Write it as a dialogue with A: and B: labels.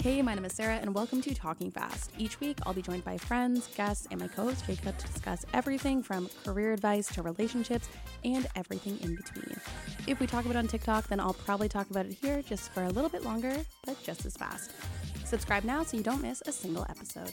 A: Hey, my name is Sarah, and welcome to Talking Fast. Each week, I'll be joined by friends, guests, and my co host Jacob to discuss everything from career advice to relationships and everything in between. If we talk about it on TikTok, then I'll probably talk about it here just for a little bit longer, but just as fast. Subscribe now so you don't miss a single episode.